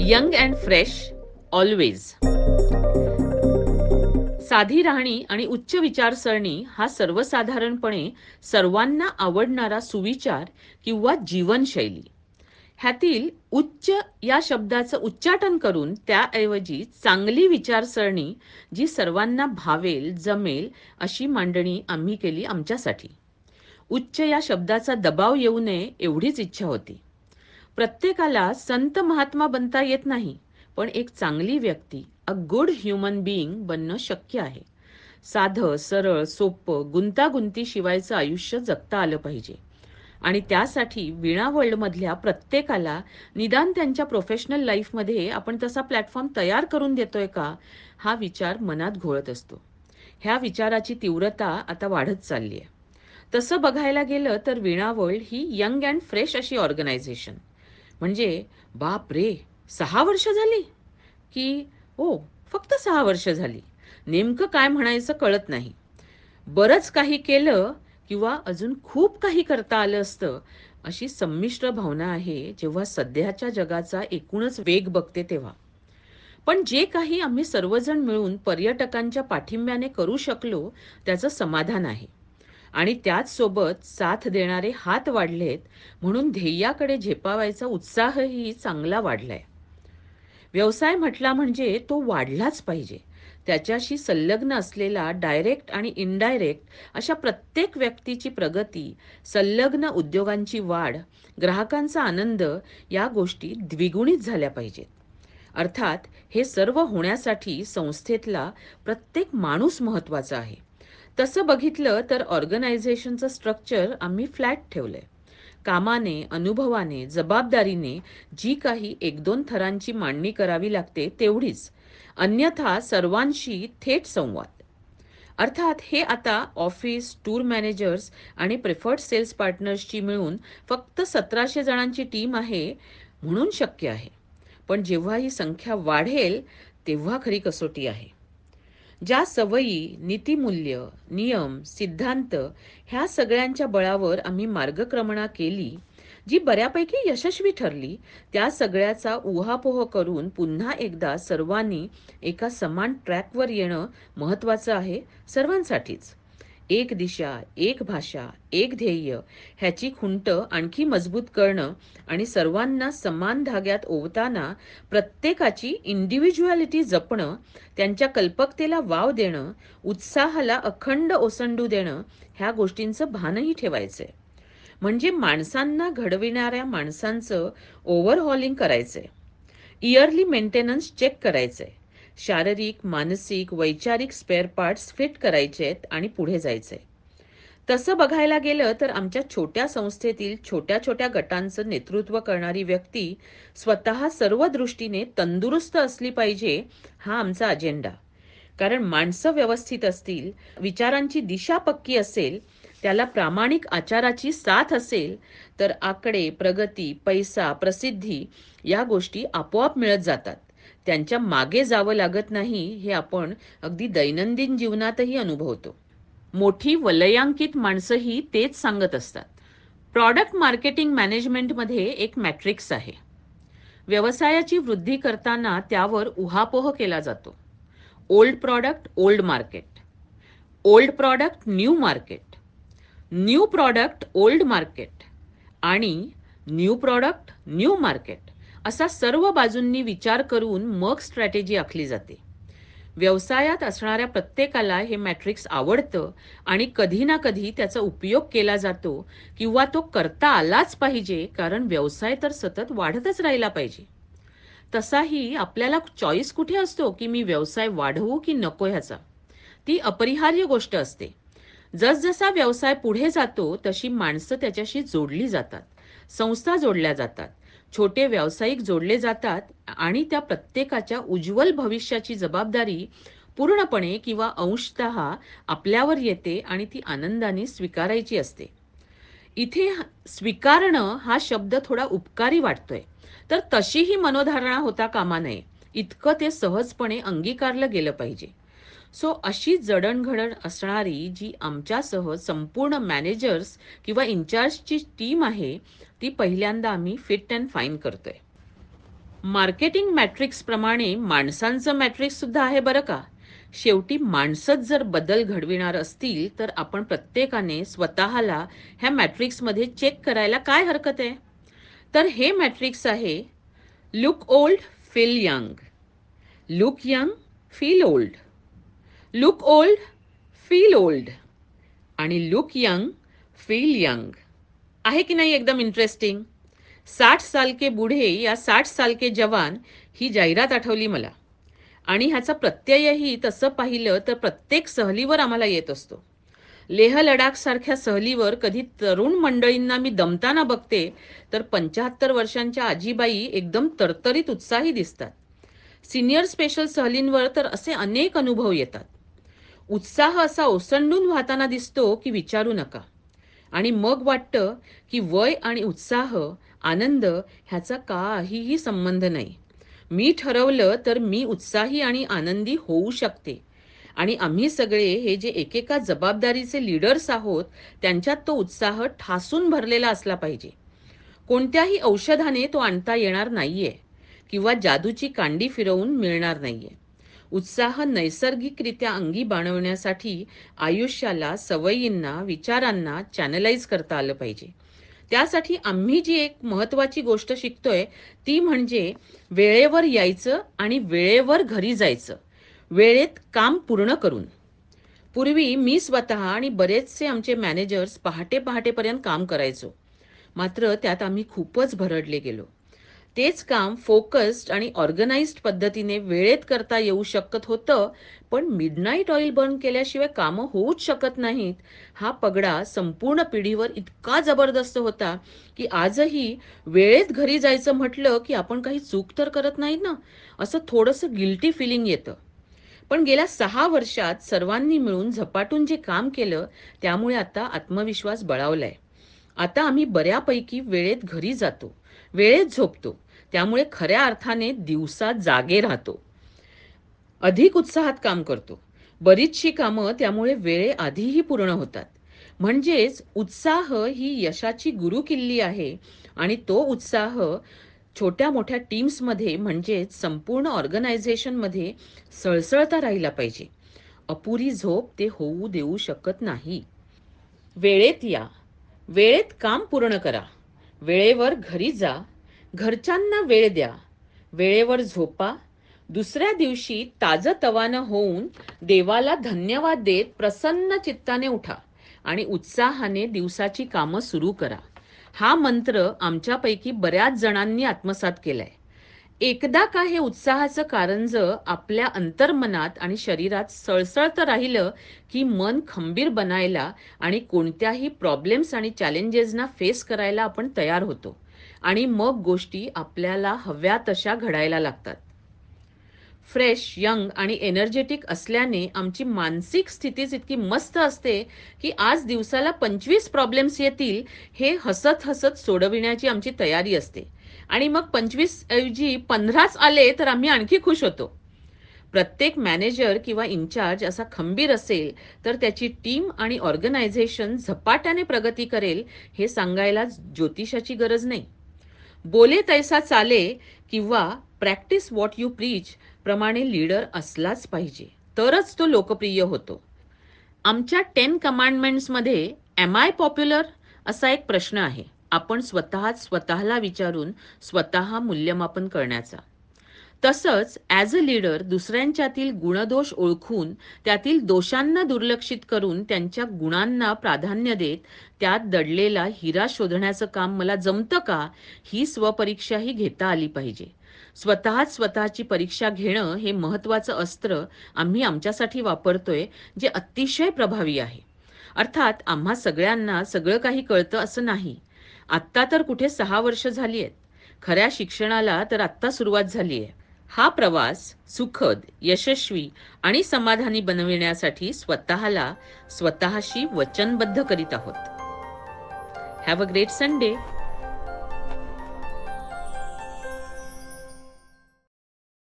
Young and fresh always साधी राहणी आणि उच्च विचारसरणी हा सर्वसाधारणपणे सर्वांना आवडणारा सुविचार किंवा जीवनशैली. ह्यातील उच्च या शब्दाचं उच्चाटन करून त्याऐवजी चांगली विचारसरणी जी सर्वांना भावेल जमेल अशी मांडणी आम्ही केली आमच्यासाठी. उच्च या शब्दाचा दबाव येऊ नये एवढीच इच्छा होती. प्रत्येकाला संत महात्मा बनता येत नाही पण एक चांगली व्यक्ती अ गुड ह्युमन बिईंग बनणं शक्य आहे. साधं सरळ सोपं गुंतागुंती शिवायचं आयुष्य जगता आलं पाहिजे. आणि त्यासाठी वीणा वर्ल्डमधल्या प्रत्येकाला निदान त्यांच्या प्रोफेशनल लाईफमध्ये आपण तसा प्लॅटफॉर्म तयार करून देतोय का हा विचार मनात घोळत असतो. ह्या विचाराची तीव्रता आता वाढत चालली आहे तसं बघायला गेलं तर वीणा वर्ल्ड ही यंग अँड फ्रेश अशी ऑर्गनायझेशन म्हणजे बाप रे सहा वर्ष झाली? की ओ फक्त सहा वर्ष झाली. नेमकं काय म्हणायचं कळत नाही. बरंच काही केलं किंवा अजून खूप काही करता आलं असतं अशी संमिश्र भावना आहे जेव्हा सध्याच्या जगाचा एकूणच वेग बघते तेव्हा. पण जे काही आम्ही सर्वजण मिळून पर्यटकांच्या पाठिंब्याने करू शकलो त्याचं समाधान आहे. आणि त्याचसोबत साथ देणारे हात वाढलेत म्हणून ध्येयाकडे झेपावायचा उत्साहही चांगला वाढलाय. व्यवसाय म्हटला म्हणजे तो वाढलाच पाहिजे. त्याच्याशी संलग्न असलेला डायरेक्ट आणि इनडायरेक्ट अशा प्रत्येक व्यक्तीची प्रगती संलग्न उद्योगांची वाढ ग्राहकांचा आनंद या गोष्टी द्विगुणित झाल्या पाहिजेत. अर्थात हे सर्व होण्यासाठी संस्थेतला प्रत्येक माणूस महत्त्वाचा आहे. तसं बघितलं तर ऑर्गनायझेशनचं स्ट्रक्चर आम्ही फ्लॅट ठेवलं आहे कामाने अनुभवाने जबाबदारीने जी काही एक दोन थरांची मांडणी करावी लागते तेवढीच. अन्यथा सर्वांशी थेट संवाद. अर्थात हे आता ऑफिस टूर मॅनेजर्स आणि प्रिफर्ड सेल्स पार्टनर्सची मिळून फक्त सतराशे जणांची टीम आहे म्हणून शक्य आहे. पण जेव्हा ही संख्या वाढेल तेव्हा खरी कसोटी आहे. ज्या सवयी नीतिमूल्य नियम सिद्धांत ह्या सगळ्यांच्या बळावर आम्ही मार्गक्रमणा केली जी बऱ्यापैकी यशस्वी ठरली त्या सगळ्याचा उहापोह करून पुन्हा एकदा सर्वांनी एका समान ट्रॅकवर येणं महत्वाचं आहे सर्वांसाठीच. एक दिशा एक भाषा एक ध्येय ह्याची खुंट आणखी मजबूत करणं आणि सर्वांना समान धाग्यात ओवताना प्रत्येकाची इंडिव्हिज्युअलिटी जपणं त्यांच्या कल्पकतेला वाव देणं उत्साहाला अखंड ओसंडू देणं ह्या गोष्टींचं भानही ठेवायचंय. म्हणजे माणसांना घडविणाऱ्या माणसांचं ओव्हरहॉलिंग करायचंय. इयरली मेंटेनन्स चेक करायचंय. शारीरिक मानसिक वैचारिक स्पेअर पार्ट्स फिट करायचे आहेत आणि पुढे जायचे तसं बघायला गेलं तर आमच्या छोट्या संस्थेतील छोट्या छोट्या गटांचं नेतृत्व करणारी व्यक्ती स्वतः सर्व दृष्टीने तंदुरुस्त असली पाहिजे हा आमचा अजेंडा कारण माणसं व्यवस्थित असतील विचारांची दिशा पक्की असेल त्याला प्रामाणिक आचाराची साथ असेल तर आकडे प्रगती पैसा प्रसिद्धी या गोष्टी आपोआप मिळत जातात. त्यांच्या मागे जावं लागत नाही हे आपण अगदी दैनंदिन जीवनातही अनुभवतो. मोठी वलयांकित माणसंही तेच सांगत असतात. प्रॉडक्ट मार्केटिंग मॅनेजमेंटमध्ये एक मॅट्रिक्स आहे. व्यवसायाची वृद्धी करताना त्यावर उहापोह केला जातो. Old product old market. Old product new market. New product old market. आणि न्यू प्रॉडक्ट न्यू मार्केट. असा सर्व बाजूंनी विचार करून मग स्ट्रॅटेजी आखली जाते. व्यवसायात असणाऱ्या प्रत्येकाला हे मॅट्रिक्स आवडतं आणि कधी ना कधी त्याचा उपयोग केला जातो किंवा तो करता आलाच पाहिजे कारण व्यवसाय तर सतत वाढतच राहिला पाहिजे. तसाही आपल्याला चॉईस कुठे असतो की मी व्यवसाय वाढवू की नको ह्याचा? ती अपरिहार्य गोष्ट असते. जसजसा व्यवसाय पुढे जातो तशी माणसं त्याच्याशी जोडली जातात. संस्था जोडल्या जातात. छोटे व्यावसायिक जोडले जातात आणि त्या प्रत्येकाच्या उज्ज्वल भविष्याची जबाबदारी पूर्णपणे किंवा अंशत आपल्यावर येते आणि ती आनंदाने स्वीकारायची असते. इथे स्वीकारणं हा शब्द थोडा उपकारी वाटतोय. तर तशीही मनोधारणा होता कामा नये. इतकं ते सहजपणे अंगीकारलं गेलं पाहिजे. सो अशी जडणघडण असणारी जी आमच्यासह संपूर्ण मॅनेजर्स किंवा इन्चार्जची टीम आहे ती पहिल्यांदा आम्ही फिट अँड फाईन करतोय. मार्केटिंग मॅट्रिक्सप्रमाणे माणसांचं मॅट्रिक्ससुद्धा आहे बरं का? शेवटी माणसंच जर बदल घडविणार असतील तर आपण प्रत्येकाने स्वतःला ह्या मॅट्रिक्समध्ये चेक करायला काय हरकत आहे? तर हे मॅट्रिक्स आहे look old feel young look young feel old look old feel old आणि लुक यंग फील यंग आहे की नाही एकदम इंटरेस्टिंग साठ साल के बुढे या साठ साल के जवान ही जाहिरात आठवली मला. आणि ह्याचा प्रत्ययही तसं पाहिलं तर प्रत्येक सहलीवर आम्हाला येत असतो. लेह लडाखसारख्या सहलीवर कधी तरुण मंडळींना मी दमताना बघते तर पंच्याहत्तर वर्षांच्या आजीबाई एकदम तरतरीत उत्साही दिसतात. सिनियर स्पेशल सहलींवर तर असे अनेक अनुभव येतात. उत्साह असा ओसंडून वाहताना दिसतो की विचारू नका. आणि मग वाटतं की वय आणि उत्साह आनंद ह्याचा काहीही संबंध नाही. मी ठरवलं तर मी उत्साही आणि आनंदी होऊ शकते. आणि आम्ही सगळे हे जे एकेका जबाबदारीचे लीडर्स आहोत त्यांच्यात तो उत्साह ठासून भरलेला असला पाहिजे. कोणत्याही औषधाने तो आणता येणार नाहीये किंवा जादूची कांडी फिरवून मिळणार नाहीये. उत्साह नैसर्गिकरित्या अंगी बाणवण्यासाठी आयुष्याला सवयींना विचारांना चॅनलाइज करता आलं पाहिजे. त्यासाठी आम्ही जी एक महत्त्वाची गोष्ट शिकतोय ती म्हणजे वेळेवर यायचं आणि वेळेवर घरी जायचं. वेळेत काम पूर्ण करून. पूर्वी मी स्वतः आणि बरेचसे आमचे मॅनेजर्स पहाटे पहाटेपर्यंत काम करायचो. मात्र त्यात आम्ही खूपच भरडले गेलो. तेच काम फोकस्ड आणि ऑर्गनाइज्ड पद्धतीने वेळेत करता येऊ शकत होतं पण मिडनाईट ऑइल बर्न केल्याशिवाय कामं होऊच शकत नाहीत. हा पगडा संपूर्ण पिढीवर इतका जबरदस्त होता की आजही वेळेत घरी जायचं म्हटलं की आपण काही चूक तर करत नाही ना? असं थोडंसं गिल्टी फिलिंग येतं. पण गेल्या सहा वर्षात सर्वांनी मिळून झपाटून जे काम केलं त्यामुळे आता आत्मविश्वास बळावलाय. आता आम्ही बऱ्यापैकी वेळेत घरी जातो वेळेत झोपतो. त्यामुळे खऱ्या अर्थाने दिवसा जागे राहतो. अधिक उत्साहात काम करतो. बरीचशी कामं त्यामुळे वेळे आधीही पूर्ण होतात. म्हणजेच उत्साह ही यशाची गुरुकिल्ली आहे आणि तो उत्साह छोट्या मोठ्या टीम्समध्ये म्हणजेच संपूर्ण ऑर्गनायझेशनमध्ये सळसळता राहिला पाहिजे. अपुरी झोप ते होऊ देऊ शकत नाही. वेळेत या. वेळेत काम पूर्ण करा. वेळेवर घरी जा. घरच्यांना वेळ द्या. वेळेवर झोपा. दुसऱ्या दिवशी ताजतवानं होऊन देवाला धन्यवाद देत प्रसन्न चित्ताने उठा आणि उत्साहाने दिवसाची कामं सुरू करा. हा मंत्र आमच्यापैकी बऱ्याच जणांनी आत्मसात केलाय. एकदा का हे उत्साहाचं कारंज आपल्या अंतर्मनात आणि शरीरात सळसळतं राहिलं की मन खंबीर बनायला आणि कोणत्याही प्रॉब्लेम्स आणि चॅलेंजेसना फेस करायला आपण तयार होतो. आणि मग गोष्टी आपल्याला हव्या तशा घडायला लागतात. फ्रेश यंग आणि एनर्जेटिक असल्याने आमची मानसिक स्थितीच इतकी मस्त असते की आज दिवसाला पंचवीस प्रॉब्लेम्स येतील हे हसत हसत सोडविण्याची आमची तयारी असते. आणि मग पंचवीस ऐवजी पंधराच आले तर आम्ही आणखी खुश होतो. प्रत्येक मॅनेजर किंवा इन्चार्ज असा खंबीर असेल तर त्याची टीम आणि ऑर्गनायझेशन झपाट्याने प्रगती करेल हे सांगायला ज्योतिषाची गरज नाही. बोले तैसा चाले किंवा प्रॅक्टिस वॉट यू प्रीच प्रमाणे लीडर असलाच पाहिजे. तरच तो लोकप्रिय होतो. आमच्या टेन कमांडमेंट्समध्ये एम आय पॉप्युलर असा एक प्रश्न आहे. आपण स्वतःच स्वतःला विचारून स्वतः मूल्यमापन करण्याचा. तसंच ॲज अ लीडर दुसऱ्यांच्यातील गुणदोष ओळखून त्यातील दोषांना दुर्लक्षित करून त्यांच्या गुणांना प्राधान्य देत त्यात दडलेला हिरा शोधण्याचं काम मला जमतं का ही स्वपरीक्षाही घेता आली पाहिजे. स्वतःच स्वतःची परीक्षा घेणं हे महत्त्वाचं अस्त्र आम्ही आमच्यासाठी वापरतोय जे अतिशय प्रभावी आहे. अर्थात आम्हा सगळ्यांना सगळं काही कळतं असं नाही. आत्ता तर कुठे सहा वर्ष झाली आहेत. खऱ्या शिक्षणाला तर आत्ता सुरुवात झाली आहे हा प्रवास सुखद यशस्वी आणि समाधानी बनविण्यासाठी स्वतःला स्वतःशी वचनबद्ध करीत आहोत. Have a great Sunday